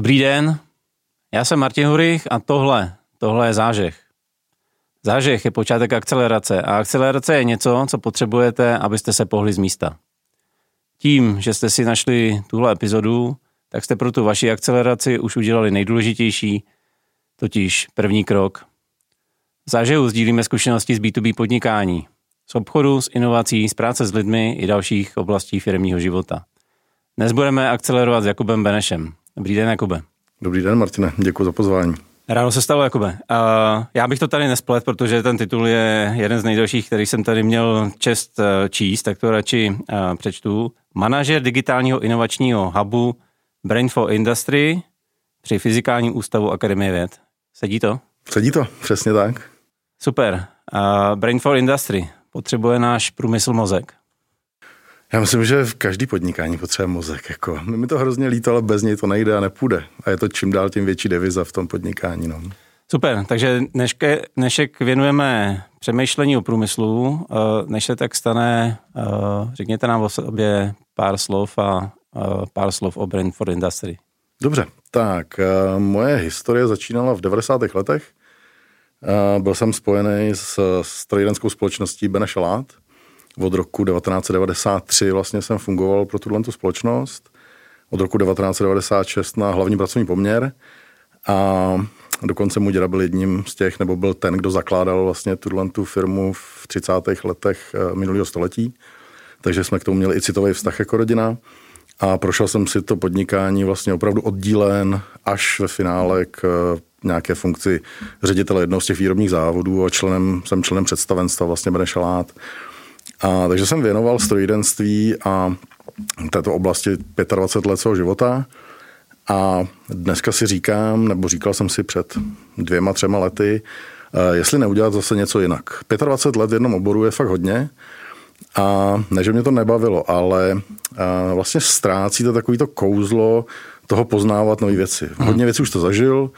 Dobrý den, já jsem Martin Hurich a tohle, tohle je zážeh. Zážeh je počátek akcelerace a akcelerace je něco, co potřebujete, abyste se pohli z místa. Tím, že jste si našli tuhle epizodu, tak jste pro tu vaši akceleraci už udělali nejdůležitější, totiž první krok. V zážehu sdílíme zkušenosti z B2B podnikání, z obchodu, z inovací, z práce s lidmi i dalších oblastí firmního života. Dnes budeme akcelerovat s Jakubem Benešem. Dobrý den, Jakube. Dobrý den, Martine, děkuji za pozvání. Ráno se stalo, Jakube. Uh, já bych to tady nesplet, protože ten titul je jeden z nejdelších, který jsem tady měl čest uh, číst, tak to radši uh, přečtu. Manažer digitálního inovačního hubu Brain for Industry při Fyzikálním ústavu Akademie věd. Sedí to? Sedí to, přesně tak. Super. Uh, Brain for Industry. Potřebuje náš průmysl mozek. Já myslím, že v každý podnikání potřebuje mozek. Jako. Mi to hrozně líto, ale bez něj to nejde a nepůjde. A je to čím dál tím větší deviza v tom podnikání. No. Super, takže dneške, dnešek věnujeme přemýšlení o průmyslu. Eh, než se tak stane, eh, řekněte nám o sobě pár slov a eh, pár slov o Brand for Industry. Dobře, tak moje historie začínala v 90. letech. Byl jsem spojený s strojírenskou společností Benešalát od roku 1993 vlastně jsem fungoval pro tuhle tu společnost. Od roku 1996 na hlavní pracovní poměr a dokonce můj děda byl jedním z těch, nebo byl ten, kdo zakládal vlastně tuhle tu firmu v 30. letech eh, minulého století. Takže jsme k tomu měli i citový vztah jako rodina. A prošel jsem si to podnikání vlastně opravdu oddílen až ve finále k eh, nějaké funkci ředitele jednoho z těch výrobních závodů a členem, jsem členem představenstva vlastně Benešalát. A, takže jsem věnoval strojírenství a této oblasti 25 let svého života. A dneska si říkám, nebo říkal jsem si před dvěma, třema lety, eh, jestli neudělat zase něco jinak. 25 let v jednom oboru je fakt hodně. A ne, že mě to nebavilo, ale eh, vlastně ztrácíte takový to kouzlo toho poznávat nové věci. Hodně věcí už to zažil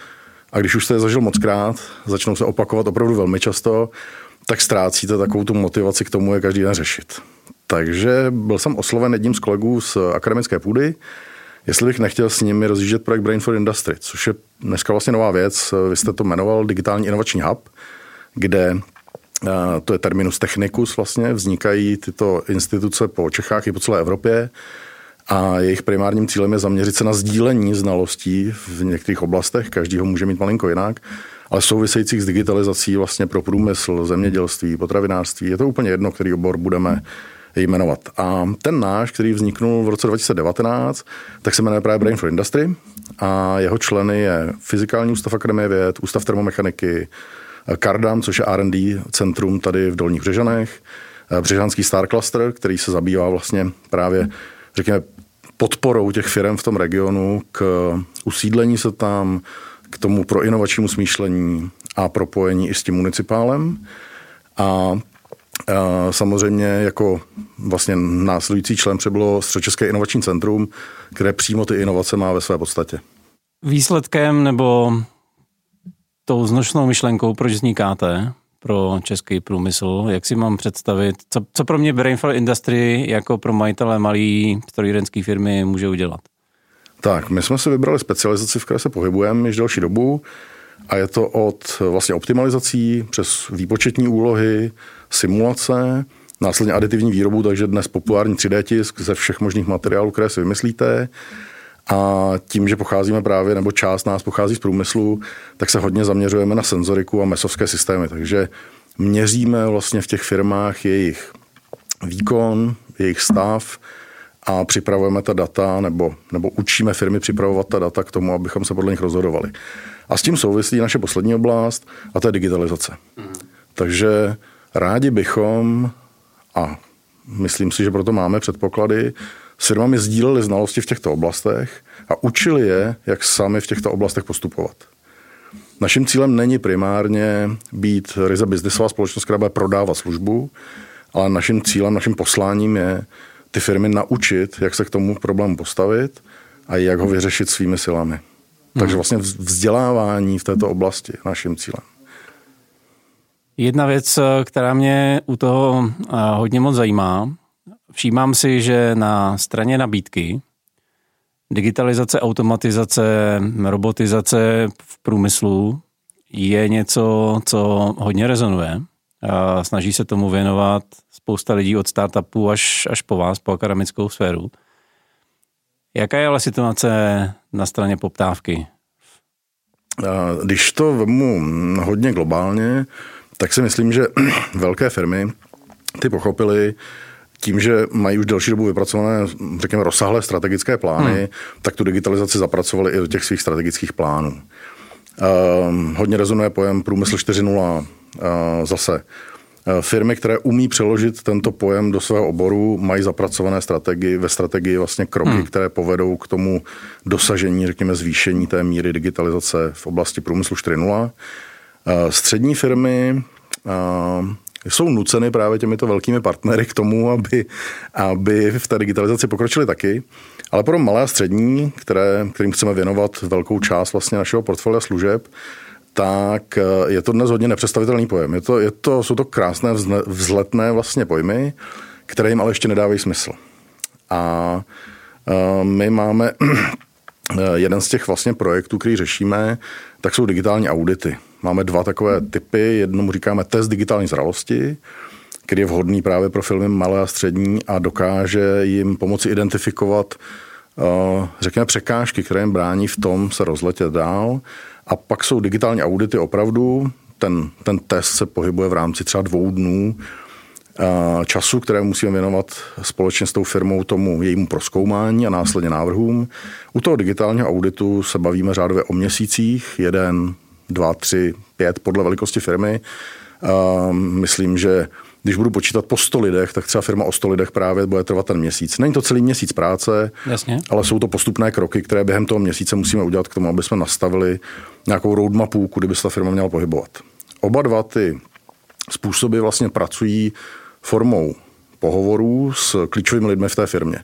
a když už jste je zažil moc krát, začnou se opakovat opravdu velmi často tak ztrácíte takovou tu motivaci k tomu, je každý den řešit. Takže byl jsem osloven jedním z kolegů z akademické půdy, jestli bych nechtěl s nimi rozjíždět projekt Brain for Industry, což je dneska vlastně nová věc. Vy jste to jmenoval Digitální inovační hub, kde eh, to je terminus technicus vlastně, vznikají tyto instituce po Čechách i po celé Evropě a jejich primárním cílem je zaměřit se na sdílení znalostí v některých oblastech, každý ho může mít malinko jinak, ale souvisejících s digitalizací vlastně pro průmysl, zemědělství, potravinářství. Je to úplně jedno, který obor budeme jmenovat. A ten náš, který vzniknul v roce 2019, tak se jmenuje právě Brain for Industry a jeho členy je Fyzikální ústav Akademie věd, Ústav termomechaniky, Kardam, což je R&D centrum tady v Dolních Břežanech, Břežanský Star Cluster, který se zabývá vlastně právě, řekněme, podporou těch firm v tom regionu k usídlení se tam, k tomu pro inovačnímu smýšlení a propojení i s tím municipálem. A, samozřejmě jako vlastně následující člen přebylo Středočeské inovační centrum, které přímo ty inovace má ve své podstatě. Výsledkem nebo tou znošnou myšlenkou, proč vznikáte pro český průmysl, jak si mám představit, co, co pro mě Brainfall Industry jako pro majitele malé strojírenské firmy může udělat? Tak, my jsme si vybrali specializaci, v které se pohybujeme již delší dobu a je to od vlastně optimalizací přes výpočetní úlohy, simulace, následně aditivní výrobu, takže dnes populární 3D tisk ze všech možných materiálů, které si vymyslíte. A tím, že pocházíme právě, nebo část nás pochází z průmyslu, tak se hodně zaměřujeme na senzoriku a mesovské systémy. Takže měříme vlastně v těch firmách jejich výkon, jejich stav, a připravujeme ta data nebo, nebo učíme firmy připravovat ta data k tomu, abychom se podle nich rozhodovali. A s tím souvisí naše poslední oblast a to je digitalizace. Mm. Takže rádi bychom, a myslím si, že proto máme předpoklady, s firmami sdíleli znalosti v těchto oblastech a učili je, jak sami v těchto oblastech postupovat. Naším cílem není primárně být ryze biznisová společnost, která bude prodávat službu, ale naším cílem, naším posláním je ty firmy naučit, jak se k tomu problému postavit a jak ho vyřešit svými silami. Takže hmm. vlastně vzdělávání v této oblasti je naším cílem. Jedna věc, která mě u toho eh, hodně moc zajímá, všímám si, že na straně nabídky digitalizace, automatizace, robotizace v průmyslu je něco, co hodně rezonuje. A snaží se tomu věnovat spousta lidí od startupů až, až po vás, po akademickou sféru. Jaká je ale situace na straně poptávky? Když to vemu hodně globálně, tak si myslím, že velké firmy ty pochopily, tím, že mají už delší dobu vypracované, řekněme, rozsáhlé strategické plány, hmm. tak tu digitalizaci zapracovali i do těch svých strategických plánů. Uh, hodně rezonuje pojem průmysl 4.0 uh, zase. Uh, firmy, které umí přeložit tento pojem do svého oboru, mají zapracované strategii, ve strategii vlastně kroky, hmm. které povedou k tomu dosažení, řekněme, zvýšení té míry digitalizace v oblasti průmyslu 4.0. Uh, střední firmy uh, jsou nuceny právě těmito velkými partnery k tomu, aby, aby v té digitalizaci pokročili taky. Ale pro malé a střední, které, kterým chceme věnovat velkou část vlastně našeho portfolia služeb, tak eh, je to dnes hodně nepředstavitelný pojem. Je to, je to, jsou to krásné vzletné vlastně pojmy, které jim ale ještě nedávají smysl. A eh, my máme eh, jeden z těch vlastně projektů, který řešíme, tak jsou digitální audity. Máme dva takové typy. Jednomu říkáme test digitální zralosti, který je vhodný právě pro filmy malé a střední a dokáže jim pomoci identifikovat řekněme překážky, které jim brání v tom se rozletět dál. A pak jsou digitální audity opravdu. Ten, ten test se pohybuje v rámci třeba dvou dnů času, které musíme věnovat společně s tou firmou tomu jejímu proskoumání a následně návrhům. U toho digitálního auditu se bavíme řádově o měsících, jeden, dva, tři, pět podle velikosti firmy. Myslím, že když budu počítat po 100 lidech, tak třeba firma o 100 lidech právě bude trvat ten měsíc. Není to celý měsíc práce, Jasně. ale jsou to postupné kroky, které během toho měsíce musíme udělat k tomu, aby jsme nastavili nějakou roadmapu, kudy by se ta firma měla pohybovat. Oba dva ty způsoby vlastně pracují formou pohovorů s klíčovými lidmi v té firmě.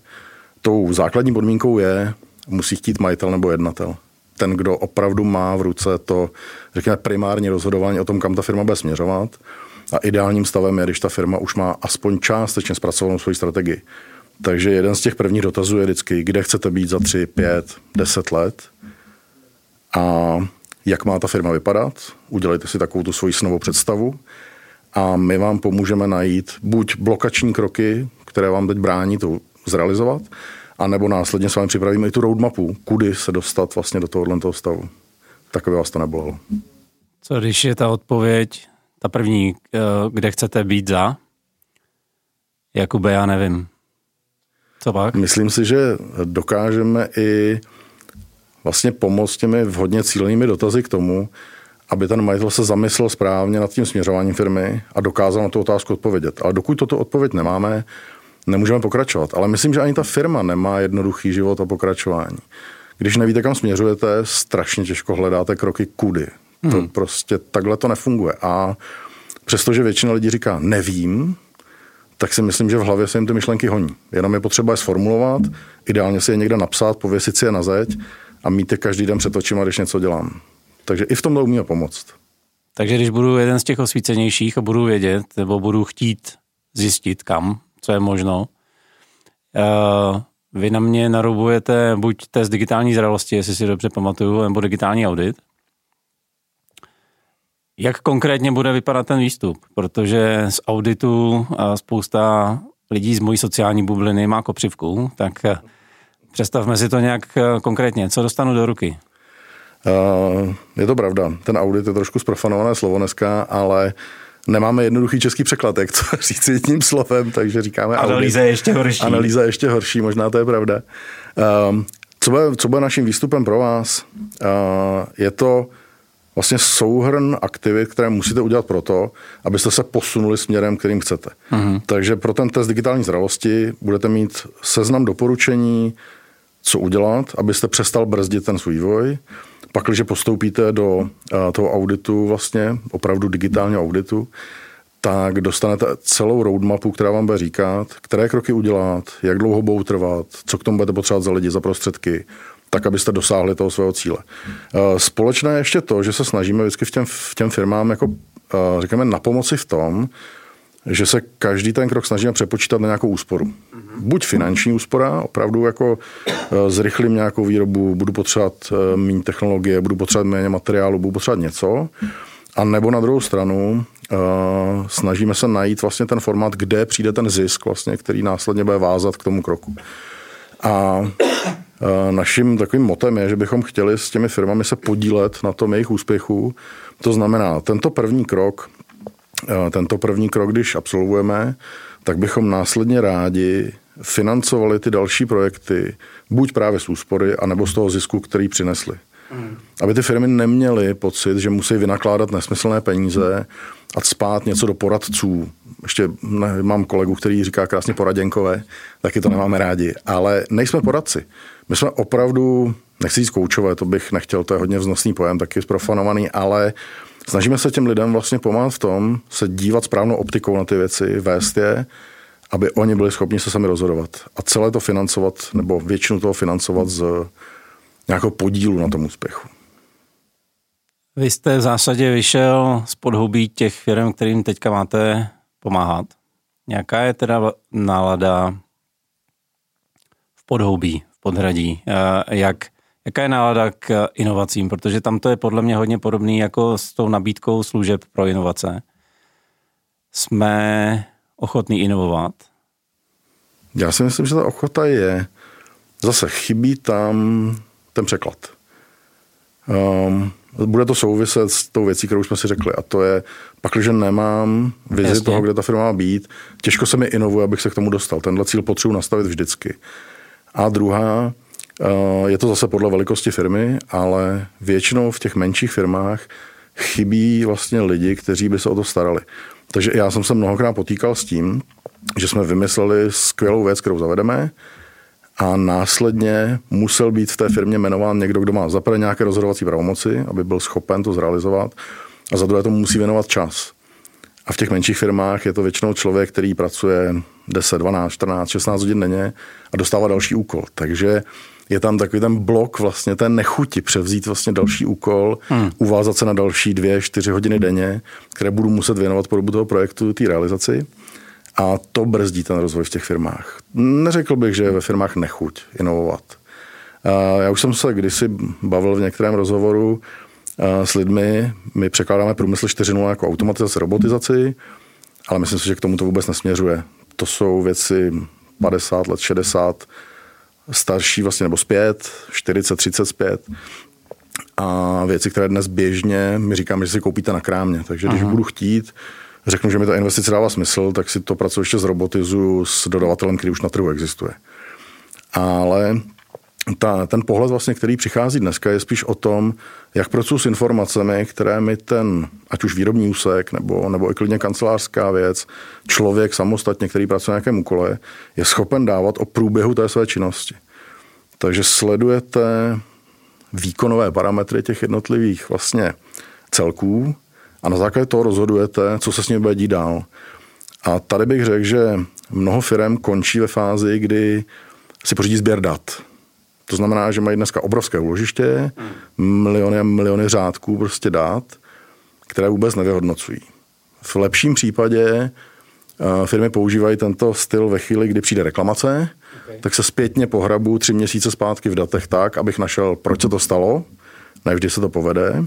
Tou základní podmínkou je, musí chtít majitel nebo jednatel ten, kdo opravdu má v ruce to, řekněme, primární rozhodování o tom, kam ta firma bude směřovat. A ideálním stavem je, když ta firma už má aspoň částečně zpracovanou svoji strategii. Takže jeden z těch prvních dotazů je vždycky, kde chcete být za 3, 5, 10 let a jak má ta firma vypadat. Udělejte si takovou tu svoji snovou představu a my vám pomůžeme najít buď blokační kroky, které vám teď brání to zrealizovat, a nebo následně s vámi připravíme i tu roadmapu, kudy se dostat vlastně do tohohle toho stavu. Tak aby vás to nebolelo. Co když je ta odpověď, ta první, eh, kde chcete být za? Jakube, já nevím. Co pak? Myslím si, že dokážeme i vlastně pomoct těmi vhodně cílenými dotazy k tomu, aby ten majitel se zamyslel správně nad tím směřováním firmy a dokázal na tu otázku odpovědět. Ale dokud toto odpověď nemáme, nemůžeme pokračovat. Ale myslím, že ani ta firma nemá jednoduchý život a pokračování. Když nevíte, kam směřujete, strašně těžko hledáte kroky kudy. Hmm. To prostě takhle to nefunguje. A přestože většina lidí říká nevím, tak si myslím, že v hlavě se jim ty myšlenky honí. Jenom je potřeba je sformulovat, ideálně si je někde napsat, pověsit si je na zeď a mít je každý den před očima, když něco dělám. Takže i v tomhle umíme pomoct. Takže když budu jeden z těch osvícenějších a budu vědět, nebo budu chtít zjistit, kam co je možno. Uh, vy na mě narubujete buď test digitální zralosti, jestli si dobře pamatuju, nebo digitální audit. Jak konkrétně bude vypadat ten výstup? Protože z auditu spousta lidí z mojí sociální bubliny má kopřivku, tak eh, představme si to nějak eh, konkrétně. Co dostanu do ruky? Uh, je to pravda. Ten audit je trošku zprofanované slovo dneska, ale nemáme jednoduchý český překlad, jak to říct jedním slovem, takže říkáme Analýza je ještě horší. Analýza je ještě horší, možná to je pravda. Co, bude, co bude naším výstupem pro vás? Je to vlastně souhrn aktivit, které musíte udělat proto, abyste se posunuli směrem, kterým chcete. Uh-huh. Takže pro ten test digitální zralosti budete mít seznam doporučení, co udělat, abyste přestal brzdit ten svůj vývoj. Pak, když postoupíte do eh, toho auditu, vlastně opravdu digitálního auditu, tak dostanete celou roadmapu, která vám bude říkat, které kroky udělat, jak dlouho budou trvat, co k tomu budete potřebovat za lidi, za prostředky, tak, abyste dosáhli toho svého cíle. Eh, společné je ještě to, že se snažíme vždycky v těm, v těm firmám jako, eh, řekněme, na pomoci v tom, že se každý ten krok snažíme přepočítat na nějakou úsporu. Buď finanční úspora, opravdu jako eh, zrychlím nějakou výrobu, budu potřebovat méně technologie, budu potřebovat méně materiálu, budu potřebovat něco, a nebo na druhou stranu snažíme se najít vlastně ten formát, kde přijde ten zisk, vlastně, který následně bude vázat k tomu kroku. A naším takovým motem je, že bychom chtěli s těmi firmami se podílet na tom jejich úspěchu. To znamená, tento první krok Eh, tento první krok, když absolvujeme, tak bychom následně rádi financovali ty další projekty, buď právě z úspory, anebo z toho zisku, který přinesli. Mm. Aby ty firmy neměly pocit, že musí vynakládat nesmyslné peníze a spát něco do poradců. Ještě ne, mám kolegu, který říká krásně poraděnkové, taky to nemáme rádi, ale nejsme poradci. My jsme opravdu, nechci říct koučové, to bych nechtěl, to je hodně vznosný pojem, taky zprofanovaný, ale Snažíme se těm lidem vlastně pomáhat v tom, se dívat správnou optikou na ty věci, vést je, aby oni byli schopni se sami rozhodovat. A celé to financovat, nebo většinu toho financovat z nějakého podílu na tom úspěchu. Vy jste v zásadě vyšel z podhoubí těch firm, kterým teďka máte pomáhat. Jaká je teda nálada v podhoubí, v podhradí? Eh, jak, Jaká je nálada k inovacím? Protože tam to je podle mě hodně podobný jako s tou nabídkou služeb pro inovace. Jsme ochotní inovovat? Já si myslím, že ta ochota je. Zase chybí tam ten překlad. Um, bude to souviset s tou věcí, kterou jsme si řekli, a to je, pakliže nemám vizi Jasně. toho, kde ta firma má být, těžko se mi inovuje, abych se k tomu dostal. Tenhle cíl potřebuji nastavit vždycky. A druhá, Eh, je to zase podle velikosti firmy, ale většinou v těch menších firmách chybí vlastně lidi, kteří by se o to starali. Takže já jsem se mnohokrát potýkal s tím, že jsme vymysleli skvělou věc, kterou zavedeme, a následně musel být v té firmě jmenován někdo, kdo má za prvé nějaké rozhodovací pravomoci, aby byl schopen to zrealizovat, a za druhé tomu musí věnovat čas. A v těch menších firmách je to většinou člověk, který pracuje 10, 12, 14, 16 hodin denně a dostává další úkol. Takže je tam takový ten blok vlastně té nechuti převzít vlastně další úkol, hmm. uvázat se na další dvě, čtyři hodiny denně, které budu muset věnovat po dobu toho projektu, té realizaci. A to brzdí ten rozvoj v těch firmách. Neřekl bych, že je ve firmách nechuť inovovat. Já už jsem se kdysi bavil v některém rozhovoru s lidmi, my překládáme průmysl 4.0 jako automatizaci, robotizaci, ale myslím si, že k tomu to vůbec nesměřuje. To jsou věci 50 let, 60, starší vlastně, nebo zpět, 40, 30 zpět. A věci, které dnes běžně, my říkáme, že si koupíte na krámě. Takže když Aha. budu chtít, řeknu, že mi ta investice dává smysl, tak si to pracoviště zrobotizuju s dodavatelem, který už na trhu existuje. Ale ta, ten pohled, vlastně, který přichází dneska, je spíš o tom, jak pracuji s informacemi, které mi ten, ať už výrobní úsek, nebo, nebo i klidně kancelářská věc, člověk samostatně, který pracuje na nějakém úkole, je schopen dávat o průběhu té své činnosti. Takže sledujete výkonové parametry těch jednotlivých vlastně celků a na základě toho rozhodujete, co se s nimi bude dít dál. A tady bych řekl, že mnoho firm končí ve fázi, kdy si pořídí sběr dat to znamená, že mají dneska obrovské úložiště, miliony a miliony řádků prostě dát, které vůbec nevyhodnocují. V lepším případě eh, firmy používají tento styl ve chvíli, kdy přijde reklamace, okay. tak se zpětně pohrabu tři měsíce zpátky v datech tak, abych našel, proč se to stalo. Nevždy se to povede.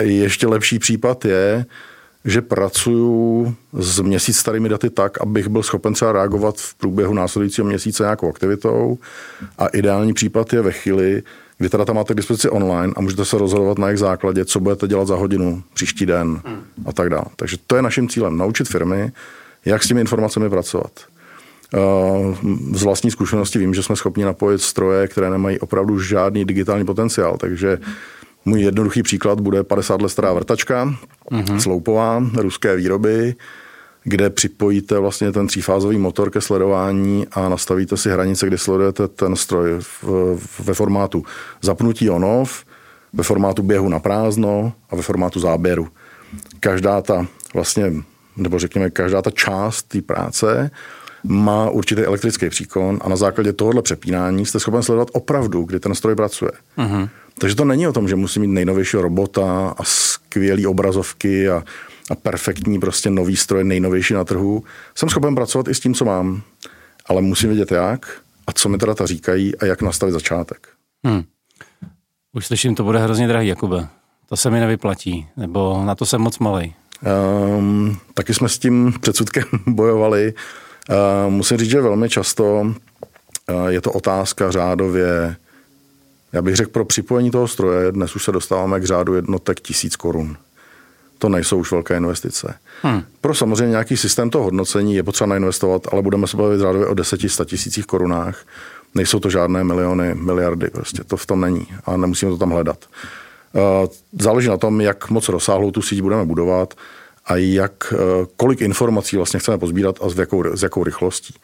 Ještě lepší případ je, že pracuju s měsíc starými daty tak, abych byl schopen třeba reagovat v průběhu následujícího měsíce nějakou aktivitou. A ideální případ je ve chvíli, kdy ta data máte k dispozici online a můžete se rozhodovat na jejich základě, co budete dělat za hodinu, příští den a tak dále. Takže to je naším cílem, naučit firmy, jak s těmi informacemi pracovat. Z vlastní zkušenosti vím, že jsme schopni napojit stroje, které nemají opravdu žádný digitální potenciál, takže můj jednoduchý příklad bude 50 let stará vrtačka, mm-hmm. sloupová, ruské výroby, kde připojíte vlastně ten třífázový motor ke sledování a nastavíte si hranice, kdy sledujete ten stroj v, ve formátu zapnutí on-off, ve formátu běhu na prázdno a ve formátu záběru. Každá ta vlastně, nebo řekněme, každá ta část té práce má určitý elektrický příkon a na základě tohohle přepínání jste schopen sledovat opravdu, kdy ten stroj pracuje. Uh-huh. Takže to není o tom, že musí mít nejnovějšího robota a skvělé obrazovky a a perfektní prostě nový stroj, nejnovější na trhu. Jsem schopen pracovat i s tím, co mám, ale musím vědět jak a co mi teda ta říkají a jak nastavit začátek. Hmm. Už slyším, to bude hrozně drahý, Jakube. To se mi nevyplatí, nebo na to jsem moc malý. Um, taky jsme s tím předsudkem bojovali. Uh, musím říct, že velmi často uh, je to otázka řádově, já bych řekl, pro připojení toho stroje, dnes už se dostáváme k řádu jednotek tisíc korun. To nejsou už velké investice. Hmm. Pro samozřejmě nějaký systém toho hodnocení je potřeba nainvestovat, ale budeme se bavit řádově o 10-100 tisících korunách. Nejsou to žádné miliony, miliardy, prostě to v tom není a nemusíme to tam hledat. Eh, záleží na tom, jak moc rozsáhlou tu síť budeme budovat a jak, eh, kolik informací vlastně chceme pozbírat a s jakou, s jakou rychlostí.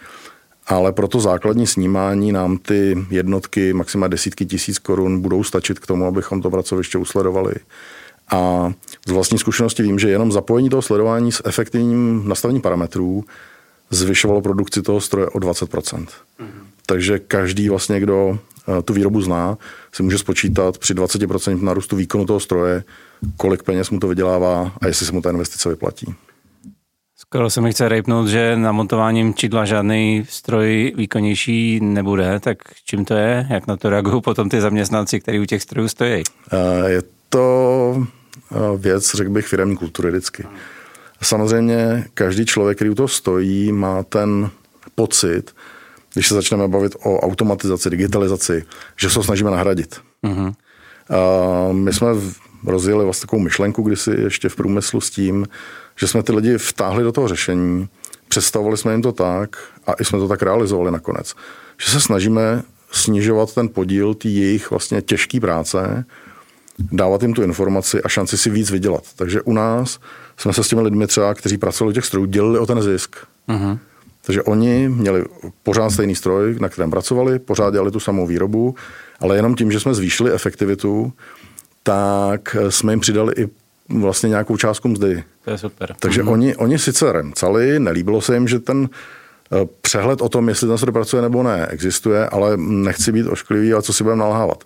Ale pro to základní snímání nám ty jednotky, maximálně desítky tisíc korun budou stačit k tomu, abychom to pracoviště usledovali. A z vlastní zkušenosti vím, že jenom zapojení toho sledování s efektivním nastavením parametrů zvyšovalo produkci toho stroje o 20%. Mm-hmm. Takže každý vlastně, kdo tu výrobu zná, si může spočítat při 20% nárůstu výkonu toho stroje, kolik peněz mu to vydělává a jestli se mu ta investice vyplatí. Skoro se mi chce rejpnout, že na montováním čidla žádný stroj výkonnější nebude, tak čím to je? Jak na to reagují potom ty zaměstnanci, kteří u těch strojů stojí? Eh, je to eh, věc, řekl bych, firmní kultury vždycky. Samozřejmě každý člověk, který u toho stojí, má ten pocit, když se začneme bavit o automatizaci, digitalizaci, že se ho snažíme nahradit. Uh-huh. A my jsme rozjeli vlastně takovou myšlenku kdysi ještě v průmyslu s tím, že jsme ty lidi vtáhli do toho řešení, představovali jsme jim to tak a i jsme to tak realizovali nakonec, že se snažíme snižovat ten podíl té jejich vlastně těžké práce, dávat jim tu informaci a šanci si víc vydělat. Takže u nás jsme se s těmi lidmi třeba, kteří pracovali u těch strojů, dělili o ten zisk. Uh-huh. Takže oni měli pořád stejný stroj, na kterém pracovali, pořád dělali tu samou výrobu, ale jenom tím, že jsme zvýšili efektivitu, tak jsme jim přidali i vlastně nějakou částku mzdy. To je super. Takže mhm. oni, oni sice remcali, nelíbilo se jim, že ten eh, přehled o tom, jestli ten stroj pracuje nebo ne, existuje, ale nechci být ošklivý, ale co si budeme nalhávat.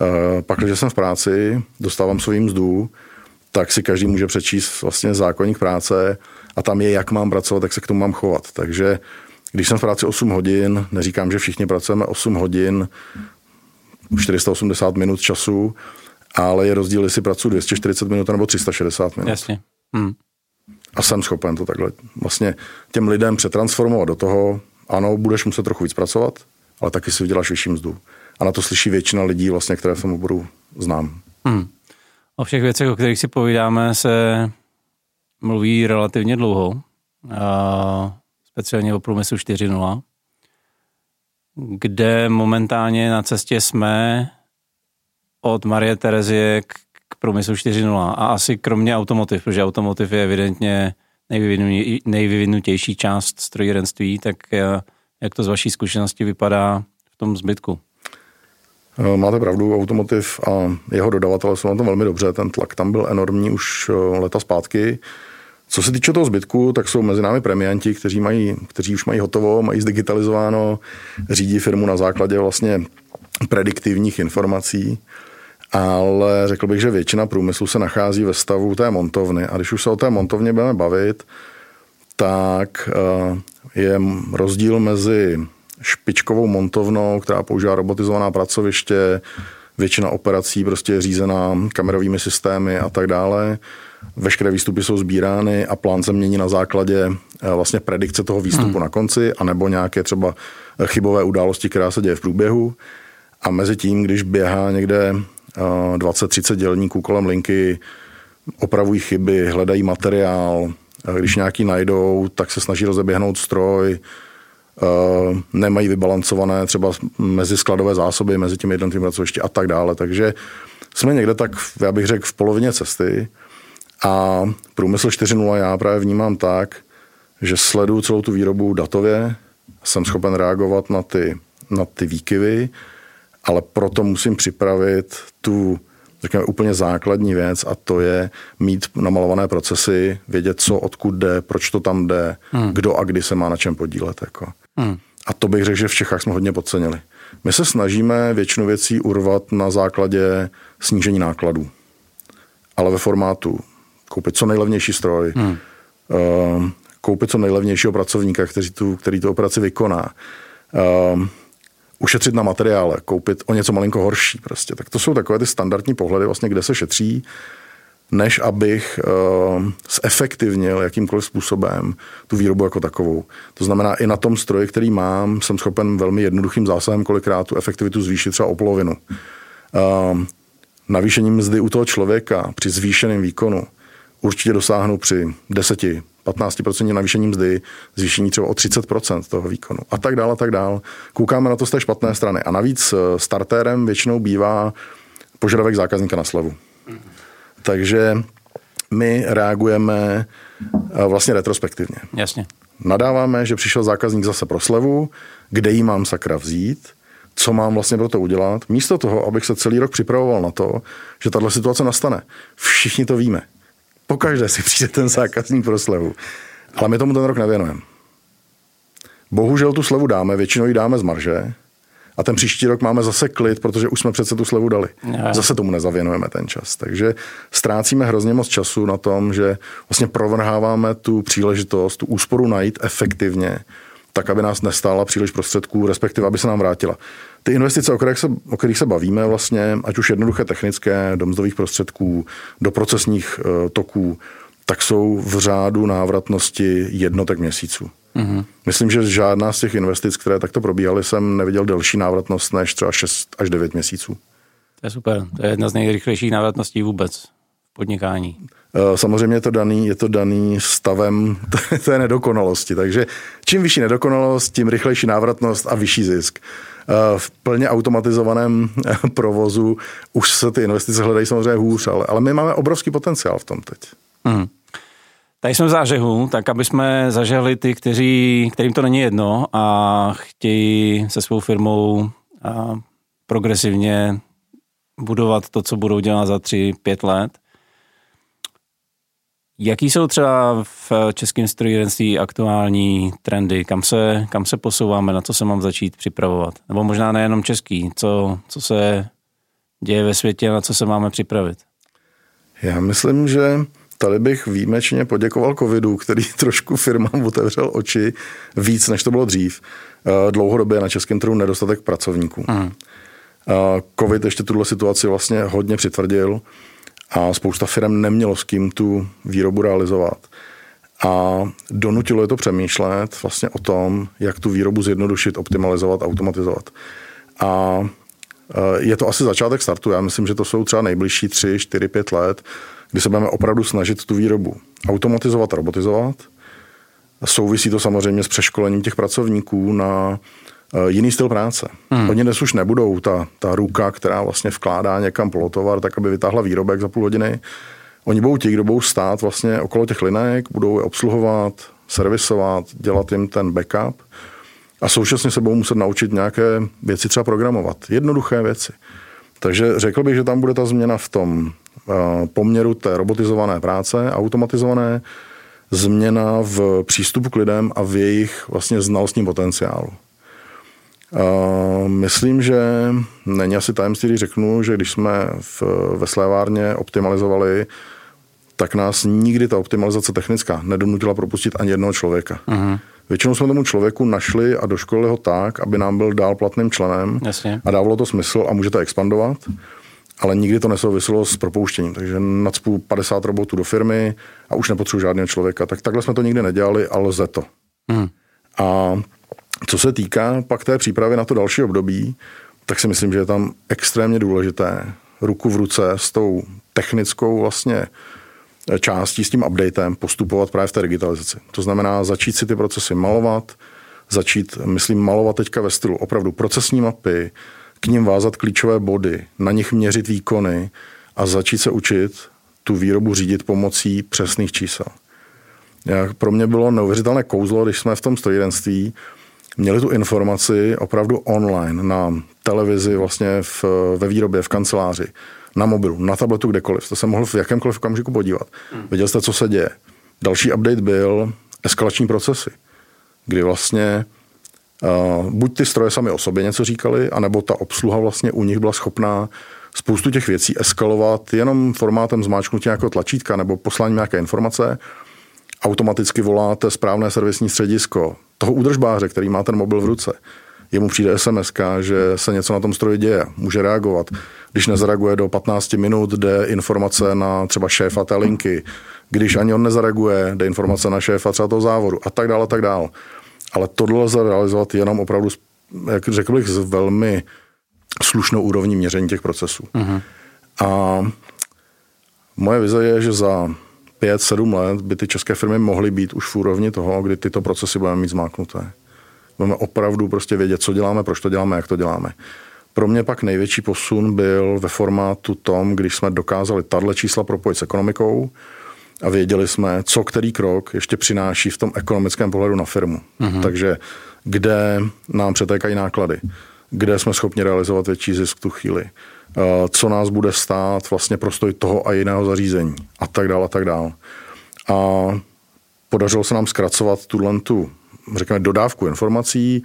Eh, pak, když jsem v práci, dostávám svou mzdu, tak si každý může přečíst vlastně zákonník práce a tam je, jak mám pracovat, jak se k tomu mám chovat. Takže když jsem v práci 8 hodin, neříkám, že všichni pracujeme 8 hodin, 480 minut času, ale je rozdíl, jestli pracuji 240 minut nebo 360 minut. Jasně. Hmm. A jsem schopen to takhle vlastně těm lidem přetransformovat do toho, ano, budeš muset trochu víc pracovat, ale taky si vyděláš vyšší mzdu. A na to slyší většina lidí, vlastně, které v tom oboru znám. Hmm. O všech věcech, o kterých si povídáme, se mluví relativně dlouho, a speciálně o průmyslu 4.0, kde momentálně na cestě jsme od Marie Terezie k, k průmyslu 4.0 a asi kromě automotiv, protože automotiv je evidentně nejvyvinutější část strojírenství, tak jak to z vaší zkušenosti vypadá v tom zbytku? Eh, máte pravdu, automotiv a jeho dodavatelé jsou na tom velmi dobře, ten tlak tam byl enormní už eh, leta zpátky. Co se týče toho zbytku, tak jsou mezi námi premianti, kteří, mají, kteří už mají hotovo, mají zdigitalizováno, řídí firmu na základě vlastně prediktivních informací, ale řekl bych, že většina průmyslu se nachází ve stavu té montovny. A když už se o té montovně budeme bavit, tak eh, je rozdíl mezi špičkovou montovnou, která používá robotizovaná pracoviště, většina operací prostě je řízená kamerovými systémy a tak dále veškeré výstupy jsou sbírány a plán se mění na základě eh, vlastně predikce toho výstupu hmm. na konci, anebo nějaké třeba chybové události, která se děje v průběhu. A mezi tím, když běhá někde 20-30 eh, dělníků kolem linky, opravují chyby, hledají materiál, když nějaký najdou, tak se snaží rozeběhnout stroj, eh, nemají vybalancované třeba mezi skladové zásoby, mezi těmi jednotlivými pracovišti a tak dále. Takže jsme někde tak, já bych řekl, v polovině cesty. A průmysl 4.0 já právě vnímám tak, že sleduju celou tu výrobu datově, jsem schopen reagovat na ty, na ty výkyvy, ale proto musím připravit tu řekněme, úplně základní věc a to je mít namalované procesy, vědět, co odkud jde, proč to tam jde, hmm. kdo a kdy se má na čem podílet. Jako. Hmm. A to bych řekl, že v Čechách jsme hodně podcenili. My se snažíme většinu věcí urvat na základě snížení nákladů, ale ve formátu koupit co nejlevnější stroj, hmm. uh, koupit co nejlevnějšího pracovníka, který tu, který tu operaci vykoná. Uh, ušetřit na materiále, koupit o něco malinko horší prostě. Tak to jsou takové ty standardní pohledy, vlastně, kde se šetří, než abych uh, zefektivnil jakýmkoliv způsobem tu výrobu jako takovou. To znamená, i na tom stroji, který mám, jsem schopen velmi jednoduchým zásahem kolikrát tu efektivitu zvýšit třeba o polovinu. Uh, navýšení mzdy u toho člověka při zvýšeném výkonu určitě dosáhnu při 10, 15% navýšení mzdy, zvýšení třeba o 30% toho výkonu a tak dále, a tak dále. Koukáme na to z té špatné strany. A navíc eh, startérem většinou bývá požadavek zákazníka na slevu. Takže my reagujeme eh, vlastně retrospektivně. Jasně. Nadáváme, že přišel zákazník zase pro slevu, kde jí mám sakra vzít, co mám vlastně pro to udělat, místo toho, abych se celý rok připravoval na to, že tahle situace nastane. Všichni to víme. Pokaždé si přijde ten zákazník pro slevu. Ale my tomu ten rok nevěnujeme. Bohužel tu slevu dáme, většinou ji dáme z marže, a ten příští rok máme zase klid, protože už jsme přece tu slevu dali. Zase tomu nezavěnujeme ten čas. Takže ztrácíme hrozně moc času na tom, že vlastně provrháváme tu příležitost, tu úsporu najít efektivně, tak, aby nás nestála příliš prostředků, respektive aby se nám vrátila. Ty investice, o kterých se, o kterých se bavíme, vlastně, ať už jednoduché technické, do mzdových prostředků, do procesních uh, toků, tak jsou v řádu návratnosti jednotek měsíců. Mm-hmm. Myslím, že žádná z těch investic, které takto probíhaly, jsem neviděl delší návratnost než třeba 6 až 9 měsíců. To je super. To je jedna z nejrychlejších návratností vůbec v podnikání. Eh, samozřejmě je to daný, je to daný stavem té nedokonalosti. Takže čím vyšší nedokonalost, tím rychlejší návratnost a vyšší zisk. Eh, v plně automatizovaném eh, provozu už se ty investice hledají samozřejmě hůř, ale, ale my máme obrovský potenciál v tom teď. Mm. Tady jsme v zážehu, tak aby jsme zažehli ty, kteří, kterým to není jedno a chtějí se svou firmou progresivně budovat to, co budou dělat za tři, pět let. Jaký jsou třeba v českém strojírenství aktuální trendy? Kam se, kam se posouváme? Na co se mám začít připravovat? Nebo možná nejenom český. Co, co se děje ve světě, na co se máme připravit? Já myslím, že Tady bych výjimečně poděkoval covidu, který trošku firmám otevřel oči víc, než to bylo dřív. Eh, dlouhodobě na českém trhu nedostatek pracovníků. Mm. Covid ještě tuhle situaci vlastně hodně přitvrdil a spousta firm nemělo s kým tu výrobu realizovat. A donutilo je to přemýšlet vlastně o tom, jak tu výrobu zjednodušit, optimalizovat, automatizovat. A eh, je to asi začátek startu. Já myslím, že to jsou třeba nejbližší 3, 4, 5 let, kdy se budeme opravdu snažit tu výrobu automatizovat, robotizovat. Souvisí to samozřejmě s přeškolením těch pracovníků na jiný styl práce. Hmm. Oni dnes už nebudou ta, ta ruka, která vlastně vkládá někam polotovar, tak aby vytáhla výrobek za půl hodiny. Oni budou ti, kdo budou stát vlastně okolo těch linek, budou je obsluhovat, servisovat, dělat jim ten backup a současně se budou muset naučit nějaké věci třeba programovat. Jednoduché věci. Takže řekl bych, že tam bude ta změna v tom Eh, poměru té robotizované práce, automatizované, změna v přístupu k lidem a v jejich vlastně znalostním potenciálu. Uh, myslím, že není asi tajemství, když řeknu, že když jsme v, ve slévárně optimalizovali, tak nás nikdy ta optimalizace technická nedonutila propustit ani jednoho člověka. Uh-huh. Většinou jsme tomu člověku našli a doškolili ho tak, aby nám byl dál platným členem Jasně. a dávalo to smysl a můžete expandovat ale nikdy to nesouviselo s propouštěním. Takže nadspu 50 robotů do firmy a už nepotřebuji žádného člověka. Tak takhle jsme to nikdy nedělali, ale lze to. Hmm. A co se týká pak té přípravy na to další období, tak si myslím, že je tam extrémně důležité ruku v ruce s tou technickou vlastně částí, s tím updatem postupovat právě v té digitalizaci. To znamená začít si ty procesy malovat, začít, myslím, malovat teďka ve stylu opravdu procesní mapy, k ním vázat klíčové body, na nich měřit výkony a začít se učit tu výrobu řídit pomocí přesných čísel. Jak pro mě bylo neuvěřitelné kouzlo, když jsme v tom strojírenství měli tu informaci opravdu online, na televizi, vlastně v, ve výrobě, v kanceláři, na mobilu, na tabletu, kdekoliv. To se mohl v jakémkoliv okamžiku podívat. Hmm. Viděl jste, co se děje. Další update byl eskalační procesy, kdy vlastně Uh, buď ty stroje sami o sobě něco říkali, anebo ta obsluha vlastně u nich byla schopná spoustu těch věcí eskalovat jenom formátem zmáčknutí nějakého tlačítka nebo poslání nějaké informace, automaticky voláte správné servisní středisko toho údržbáře, který má ten mobil v ruce. Jemu přijde SMS, že se něco na tom stroji děje, může reagovat. Když nezareaguje do 15 minut, jde informace na třeba šéfa té linky. Když ani on nezareaguje, jde informace na šéfa třeba toho závodu a tak dále, a tak dále. Ale tohle lze realizovat jenom opravdu, jak řekl bych, s velmi slušnou úrovní měření těch procesů. Uh-huh. A moje vize je, že za 5-7 let by ty české firmy mohly být už v úrovni toho, kdy tyto procesy budeme mít zmáknuté. Budeme opravdu prostě vědět, co děláme, proč to děláme, jak to děláme. Pro mě pak největší posun byl ve formátu tom, když jsme dokázali tahle čísla propojit s ekonomikou a věděli jsme, co který krok ještě přináší v tom ekonomickém pohledu na firmu. Uh-huh. Takže kde nám přetékají náklady, kde jsme schopni realizovat větší zisk v tu chvíli, co nás bude stát vlastně prostoj toho a jiného zařízení a tak dále a tak dále. A podařilo se nám zkracovat tuhle tu, řekněme, dodávku informací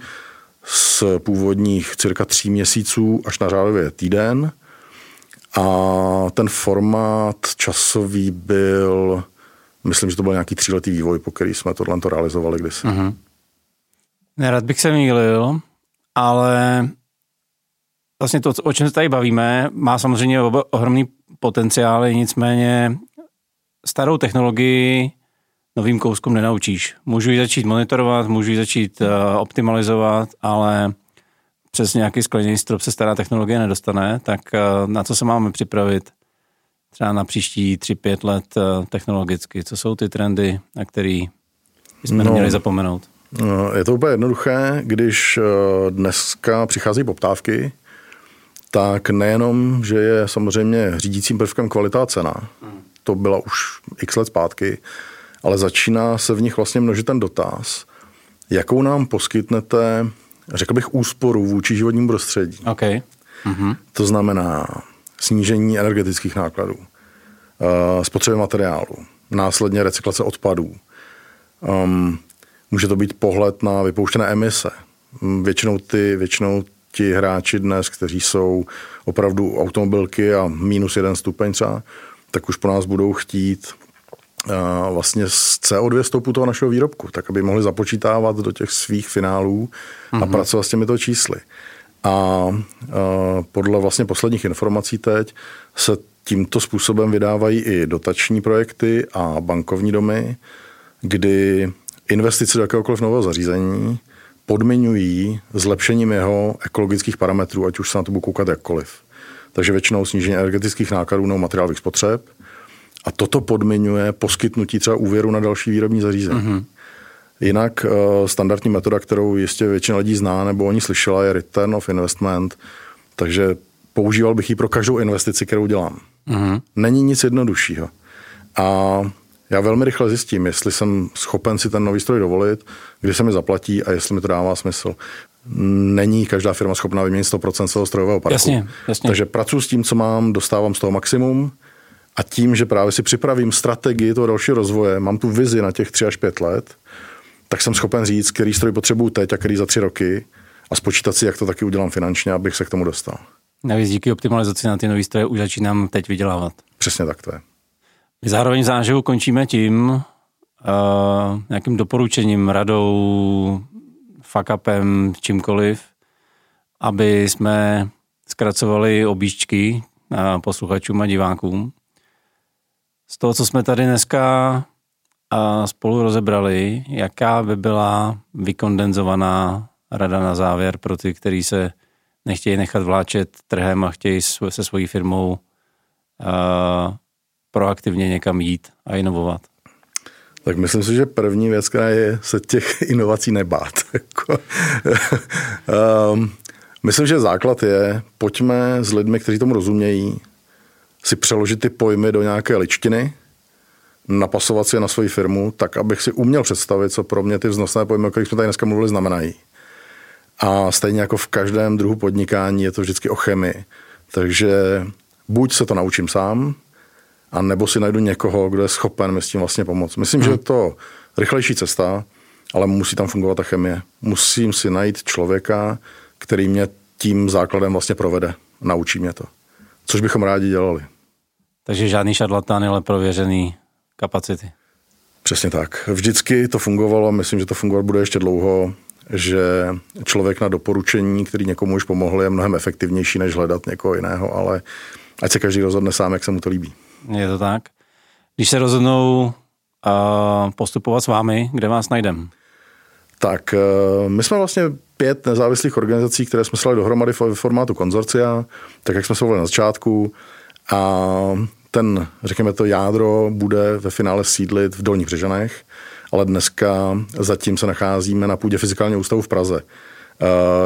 z původních cirka tří měsíců až na řádově týden. A ten formát časový byl, myslím, že to byl nějaký tříletý vývoj, po který jsme tohle realizovali kdysi. Uh-huh. Nerad bych se mýlil, ale vlastně to, o čem se tady bavíme, má samozřejmě ohromný potenciál, nicméně starou technologii novým kouskům nenaučíš. Můžu ji začít monitorovat, můžu ji začít uh, optimalizovat, ale přes nějaký skleněný strop se stará technologie nedostane, tak uh, na co se máme připravit třeba na příští 3-5 let uh, technologicky? Co jsou ty trendy, na které jsme no, neměli zapomenout? No, je to úplně jednoduché, když dneska přichází poptávky, tak nejenom, že je samozřejmě řídícím prvkem kvalita a cena, to byla už x let zpátky, ale začíná se v nich vlastně množit ten dotaz, jakou nám poskytnete, řekl bych, úsporu vůči životnímu prostředí. Okay. Mm-hmm. To znamená snížení energetických nákladů, uh, spotřeby materiálu, následně recyklace odpadů. Um, může to být pohled na vypouštěné emise. Většinou, ty, většinou ti hráči dnes, kteří jsou opravdu automobilky a minus jeden stupeň třeba, tak už po nás budou chtít vlastně z CO2 stopu toho našeho výrobku, tak aby mohli započítávat do těch svých finálů a mm-hmm. pracovat s těmito čísly. A, a podle vlastně posledních informací teď se tímto způsobem vydávají i dotační projekty a bankovní domy, kdy investice do jakéhokoliv nového zařízení podmiňují zlepšením jeho ekologických parametrů, ať už se na to budu koukat jakkoliv. Takže většinou snížení energetických nákladů nebo materiálových spotřeb, a toto podmiňuje poskytnutí třeba úvěru na další výrobní zařízení. Mm-hmm. Jinak uh, standardní metoda, kterou jistě většina lidí zná nebo oni slyšela, je return of investment, takže používal bych ji pro každou investici, kterou dělám. Mm-hmm. Není nic jednoduššího. A já velmi rychle zjistím, jestli jsem schopen si ten nový stroj dovolit, kdy se mi zaplatí a jestli mi to dává smysl. Není každá firma schopná vyměnit 100% svého strojového parku. Jasně, jasně. Takže pracuji s tím, co mám, dostávám z toho maximum a tím, že právě si připravím strategii toho dalšího rozvoje, mám tu vizi na těch 3 až 5 let, tak jsem schopen říct, který stroj potřebuju teď a který za tři roky a spočítat si, jak to taky udělám finančně, abych se k tomu dostal. Navíc díky optimalizaci na ty nové stroje už začínám teď vydělávat. Přesně tak to je. My zároveň záživu končíme tím, uh, nějakým doporučením, radou, fuck upem, čímkoliv, aby jsme zkracovali objížďky uh, posluchačům a divákům. Z toho, co jsme tady dneska spolu rozebrali, jaká by byla vykondenzovaná rada na závěr pro ty, kteří se nechtějí nechat vláčet trhem a chtějí se svojí firmou uh, proaktivně někam jít a inovovat? Tak myslím si, že první věc, která je se těch inovací nebát. um, myslím, že základ je, pojďme s lidmi, kteří tomu rozumějí, si přeložit ty pojmy do nějaké ličtiny, napasovat si je na svoji firmu, tak abych si uměl představit, co pro mě ty vznosné pojmy, o kterých jsme tady dneska mluvili, znamenají. A stejně jako v každém druhu podnikání je to vždycky o chemii. Takže buď se to naučím sám, a nebo si najdu někoho, kdo je schopen mi s tím vlastně pomoct. Myslím, hmm. že je to rychlejší cesta, ale musí tam fungovat ta chemie. Musím si najít člověka, který mě tím základem vlastně provede. Naučí mě to. což bychom rádi dělali. Takže žádný šarlatán, ale prověřený kapacity. Přesně tak. Vždycky to fungovalo, myslím, že to fungovat bude ještě dlouho, že člověk na doporučení, který někomu už pomohl, je mnohem efektivnější, než hledat někoho jiného, ale ať se každý rozhodne sám, jak se mu to líbí. Je to tak. Když se rozhodnou uh, postupovat s vámi, kde vás najdem? Tak uh, my jsme vlastně pět nezávislých organizací, které jsme slali dohromady v formátu konzorcia, tak jak jsme se volili na začátku. A ten, řekněme to, jádro bude ve finále sídlit v Dolních Břežanech, ale dneska zatím se nacházíme na půdě Fyzikálního ústavu v Praze. Uh,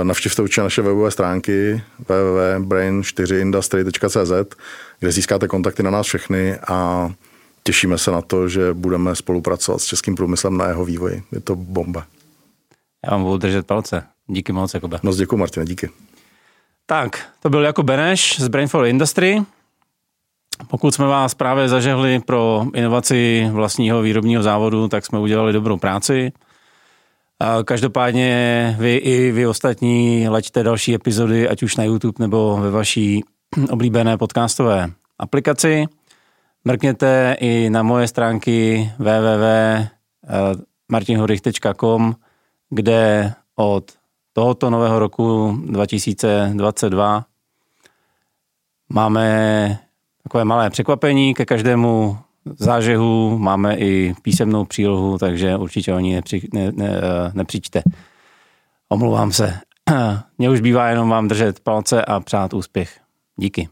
navštivte určitě naše webové stránky www.brain4industry.cz, kde získáte kontakty na nás všechny a těšíme se na to, že budeme spolupracovat s českým průmyslem na jeho vývoji. Je to bomba. Já vám budu držet palce. Díky moc, Jakobe. No děkuji, Martine, díky. Tak, to byl jako Beneš z Brain for Industry. Pokud jsme vás právě zažehli pro inovaci vlastního výrobního závodu, tak jsme udělali dobrou práci. Každopádně vy i vy ostatní laďte další epizody, ať už na YouTube nebo ve vaší oblíbené podcastové aplikaci. Mrkněte i na moje stránky www.martinhorich.com, kde od tohoto nového roku 2022 máme takové malé překvapení ke každému zážehu, máme i písemnou přílohu, takže určitě oni nepři, ne, ne, nepřičte. Omlouvám se. Mně už bývá jenom vám držet palce a přát úspěch. Díky.